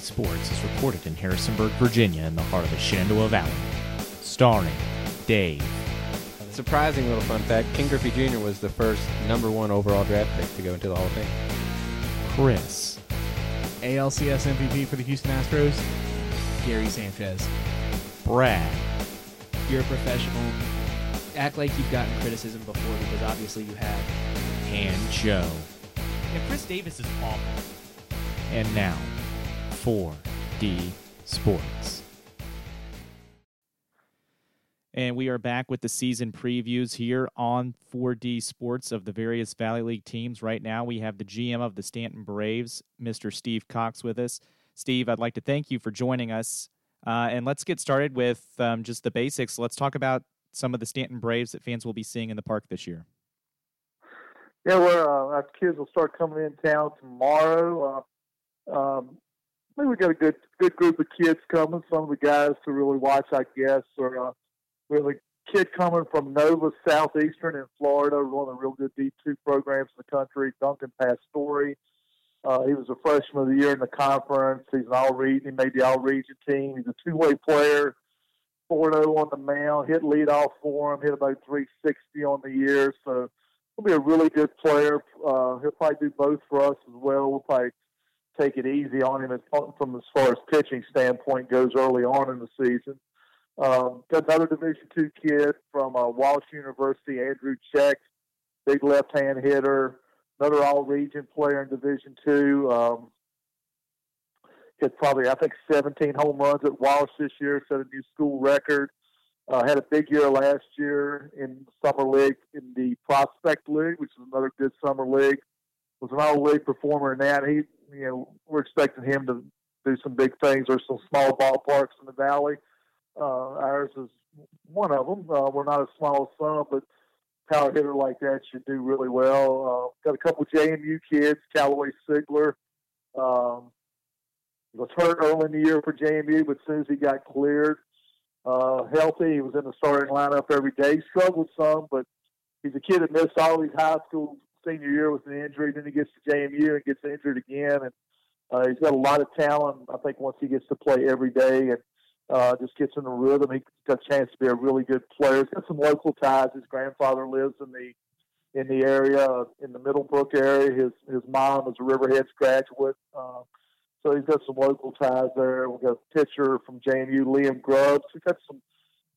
4D Sports is recorded in Harrisonburg, Virginia, in the heart of the Shenandoah Valley. Starring Dave, Surprising little fun fact Ken Griffey Jr. was the first number one overall draft pick to go into the Hall of Fame. Chris, ALCS MVP for the Houston Astros, Gary Sanchez. Brad, You're a professional. Act like you've gotten criticism before because obviously you have. and Joe. Yeah, Chris Davis is awful. And now, 4D Sports. And we are back with the season previews here on 4D Sports of the various Valley League teams. Right now, we have the GM of the Staunton Braves, Mr. Steve Cox, with us. Steve, I'd like to thank you for joining us. Uh, and let's get started with um, just the basics. Let's talk about some of the Staunton Braves that fans will be seeing in the park this year. Yeah, well, uh, our kids will start coming in town tomorrow. Uh, um, Think we got a good good group of kids coming. Some of the guys to really watch, I guess, are uh, we have a kid coming from Nova Southeastern in Florida, one of the real good D2 programs in the country, Duncan Pastore. Uh, he was a freshman of the year in the conference. He's an all region, he made the all region team. He's a two way player, 4 0 on the mound, hit lead off for him, hit about 360 on the year. So he'll be a really good player. Uh, he'll probably do both for us as well. We'll probably take it easy on him as, from as far as pitching standpoint goes early on in the season. Um, got another Division two kid from uh, Walsh University, Andrew Check, big left-hand hitter. Another all-region player in Division two. Um, hit probably I think 17 home runs at Walsh this year, set a new school record. Uh, had a big year last year in summer league in the Prospect League, which is another good summer league. Was an all-league performer in that. He, you know, we're expecting him to do some big things. There's some small ballparks in the valley. Uh, ours is one of them. Uh, we're not as small as some, but power hitter like that should do really well. Uh, got a couple JMU kids, Callaway Sigler. Um, was hurt early in the year for JMU, but as soon as he got cleared, uh, healthy, he was in the starting lineup every day. Struggled some, but he's a kid that missed all his high school senior year with an injury. Then he gets to JMU and gets injured again, and uh, he's got a lot of talent. I think once he gets to play every day and uh, just gets in the rhythm, he's got a chance to be a really good player. He's got some local ties. His grandfather lives in the in the area, in the Middlebrook area. His his mom is a Riverheads graduate. Uh, so he's got some local ties there. We've got a pitcher from JMU, Liam Grubbs. He's got some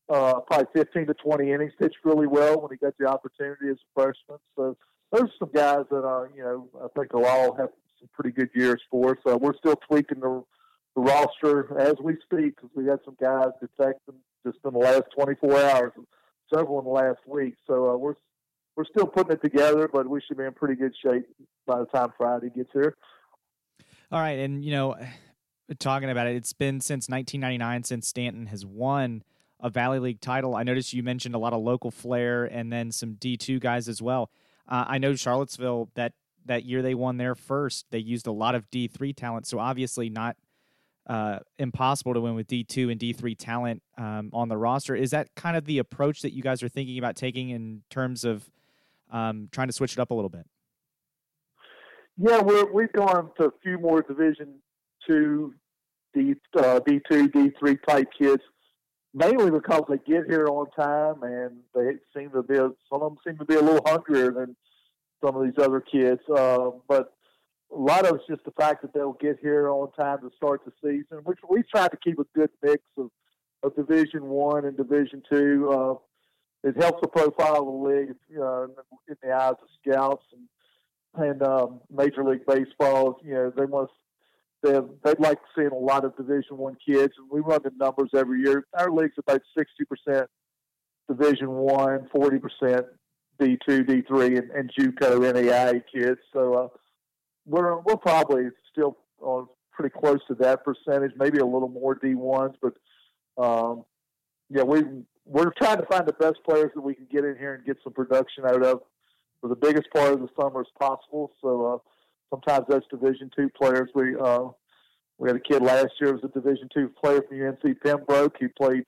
uh, probably 15 to 20 innings. Pitched really well when he got the opportunity as a freshman. So those are some guys that uh, you know I think will all have some pretty good years for us. Uh, we're still tweaking the, the roster as we speak because we had some guys defecting just in the last 24 hours, several in the last week. So uh, we're we're still putting it together, but we should be in pretty good shape by the time Friday gets here. All right, and you know, talking about it, it's been since 1999 since Staunton has won a Valley League title. I noticed you mentioned a lot of local flair and then some D2 guys as well. Uh, I know Charlottesville that that year they won their first. They used a lot of D3 talent, so obviously not uh, impossible to win with D2 and D3 talent um, on the roster. Is that kind of the approach that you guys are thinking about taking in terms of um, trying to switch it up a little bit? Yeah, we're, we've gone to a few more Division two, D uh, D two, D three type kids, mainly because they get here on time and they seem to be some of them seem to be a little hungrier than some of these other kids. Uh, but a lot of it's just the fact that they'll get here on time to start the season, which we try to keep a good mix of, of Division one and Division two. Uh, it helps the profile of the league uh, in the eyes of scouts and and um, Major League Baseball. You know, they want they they'd like seeing a lot of Division One kids, and we run the numbers every year. Our league's about sixty percent Division One, forty percent D two, D three, and, and JUCO NAIA kids. So uh, we're we're probably still on pretty close to that percentage, maybe a little more D ones, but um, yeah, we we're trying to find the best players that we can get in here and get some production out of for the biggest part of the summer as possible. So uh, sometimes that's Division two players. We uh, we had a kid last year was a Division two player from UNC Pembroke. He played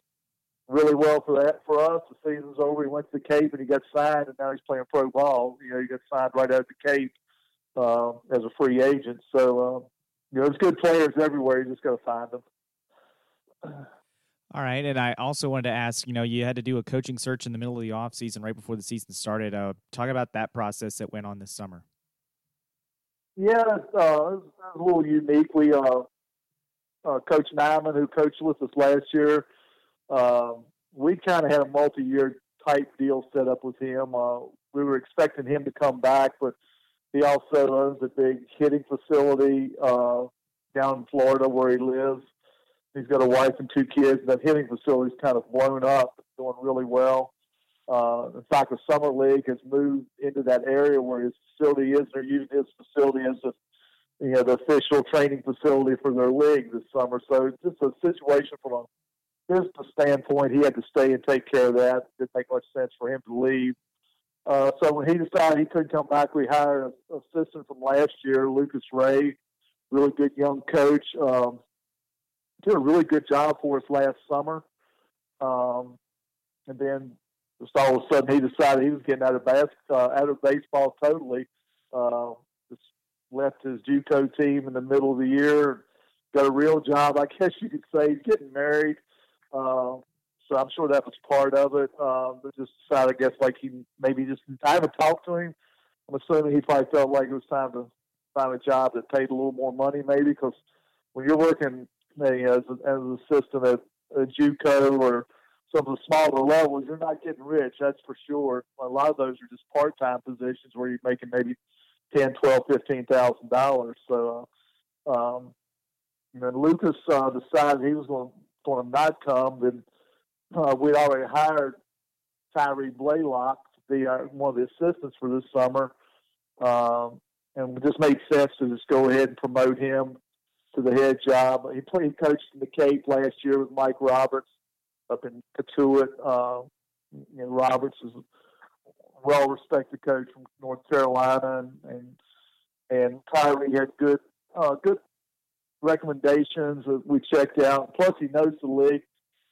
really well for that for us. The season's over. He went to the Cape and he got signed, and now he's playing pro ball. You know, he got signed right out of the Cape uh, as a free agent. So you know, there's good players everywhere. You just got to find them. All right, and I also wanted to ask, you know, you had to do a coaching search in the middle of the off season, right before the season started. Uh, talk about that process that went on this summer. Yeah, it's, uh, it was a little unique. We, uh, uh, Coach Nyman, who coached with us last year, um, we kind of had a multi-year type deal set up with him. Uh, we were expecting him to come back, but he also owns a big hitting facility uh, down in Florida where he lives. He's got a wife and two kids. and That hitting facility's kind of blown up, doing really well. Uh, in fact, the summer league has moved into that area where his facility is. They're using his facility as a, you know, the official training facility for their league this summer. So it's just a situation from a business standpoint. He had to stay and take care of that. It didn't make much sense for him to leave. Uh, so when he decided he couldn't come back, we hired an assistant from last year, Lucas Ray, really good young coach. Um, did a really good job for us last summer. Um, and then just all of a sudden he decided he was getting out of bas- uh, out of baseball totally. Uh, just left his JUCO team in the middle of the year. Got a real job, I guess you could say. He's getting married. Uh, so I'm sure that was part of it. Uh, but just decided, I guess, like he maybe just I haven't talked to him. I'm assuming he probably felt like it was time to find a job that paid a little more money, maybe because when you're working you know, as, a, as an assistant at a JUCO or some of the smaller levels, you're not getting rich. That's for sure. A lot of those are just part-time positions where you're making maybe ten, twelve, fifteen thousand dollars. So, uh, um, and then Lucas uh, decided he was going to not come. Then uh, we'd already hired Tyree Blaylock to be our, one of the assistants for this summer, um, and it just made sense to just go ahead and promote him to the head job. He played coached in the Cape last year with Mike Roberts up in Cotuit. Uh, you know, Roberts is a well-respected coach from North Carolina, and and, and Tyree had good uh, good recommendations that we checked out. Plus, he knows the league.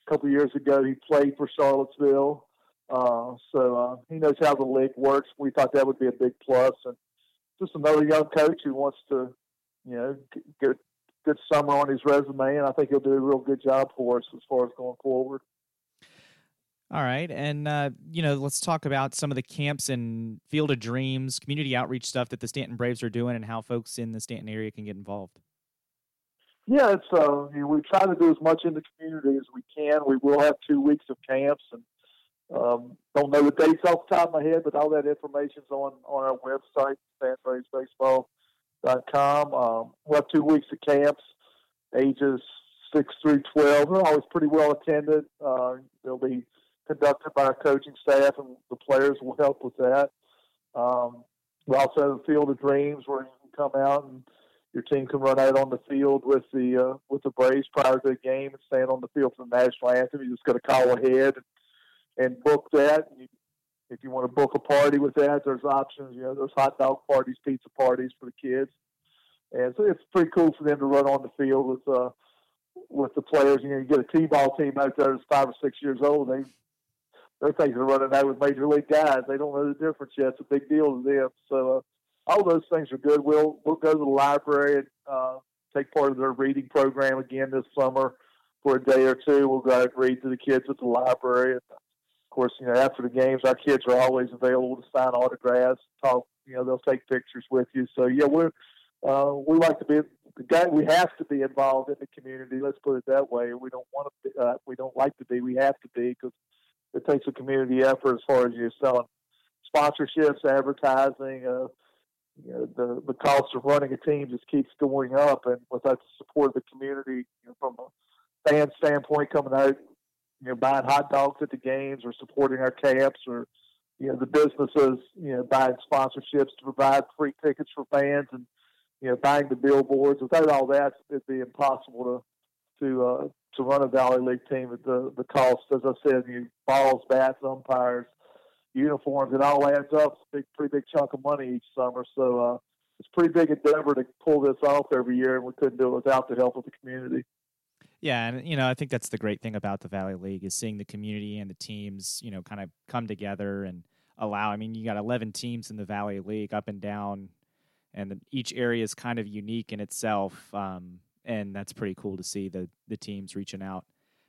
A couple years ago, he played for Charlottesville, uh, so uh, he knows how the league works. We thought that would be a big plus, and just another young coach who wants to, you know, get good summer on his resume, and I think he'll do a real good job for us as far as going forward. All right, and uh, you know, let's talk about some of the camps and Field of Dreams, community outreach stuff that the Staunton Braves are doing, and how folks in the Staunton area can get involved. Yeah, it's uh, you know, we try to do as much in the community as we can. We will have two weeks of camps, and um, don't know the dates off the top of my head, but all that information's on on our website, StauntonBravesBaseball com. Um, have two weeks of camps, ages six through twelve. They're always pretty well attended. Uh, they'll be conducted by our coaching staff, and the players will help with that. Um, we also have a Field of Dreams where you can come out and your team can run out on the field with the uh, with the Braves prior to the game and stand on the field for the national anthem. You just got to call ahead and, and book that. You if you want to book a party with that, there's options. You know, there's hot dog parties, pizza parties for the kids, and so it's pretty cool for them to run on the field with uh, with the players. You know, you get a t-ball team out there that's five or six years old. They they're thinking of running out with major league guys. They don't know the difference yet. It's a big deal to them. So uh, all those things are good. We'll we'll go to the library and uh, take part of their reading program again this summer for a day or two. We'll go out and read to the kids at the library. And, course, you know, after the games, our kids are always available to sign autographs, talk. You know, they'll take pictures with you. So yeah, we're uh, we like to be the guy. We have to be involved in the community. Let's put it that way. We don't want to. Be, uh, we don't like to be. We have to be because it takes a community effort as far as you selling sponsorships, advertising. Uh, you know, the the cost of running a team just keeps going up, and without the support of the community, you know, from a fan standpoint, coming out you know, buying hot dogs at the games or supporting our camps or, you know, the businesses, you know, buying sponsorships to provide free tickets for fans and, you know, buying the billboards. Without all that, it'd be impossible to, to, uh, to run a Valley League team at the, the cost, as I said, you balls, bats, umpires, uniforms, it all adds up. It's a big, pretty big chunk of money each summer. So, uh, it's a pretty big endeavor to pull this off every year, and we couldn't do it without the help of the community. Yeah, and you know, I think that's the great thing about the Valley League is seeing the community and the teams, you know, kind of come together and allow. I mean, you got 11 teams in the Valley League up and down, and the, each area is kind of unique in itself. Um, and that's pretty cool to see the the teams reaching out.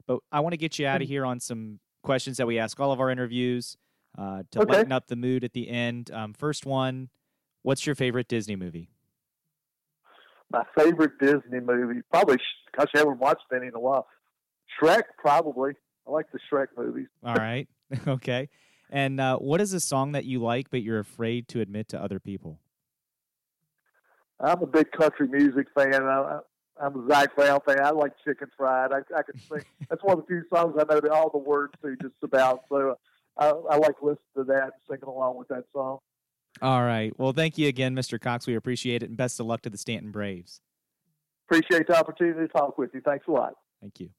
But I want to get you out of here on some questions that we ask all of our interviews uh, to Okay. lighten up the mood at the end. Um, first one, what's your favorite Disney movie? My favorite Disney movie, probably, gosh, I haven't watched any in a while. Shrek, probably. I like the Shrek movies. All right, okay. And uh, what is a song that you like but you're afraid to admit to other people? I'm a big country music fan. I, I'm a Zac Brown fan. I like Chicken Fried. I, I can sing. That's one of the few songs I know the, all the words to just about. So I, I like listening to that and singing along with that song. All right. Well, thank you again, Mr. Cox. We appreciate it, and best of luck to the Staunton Braves. Appreciate the opportunity to talk with you. Thanks a lot. Thank you.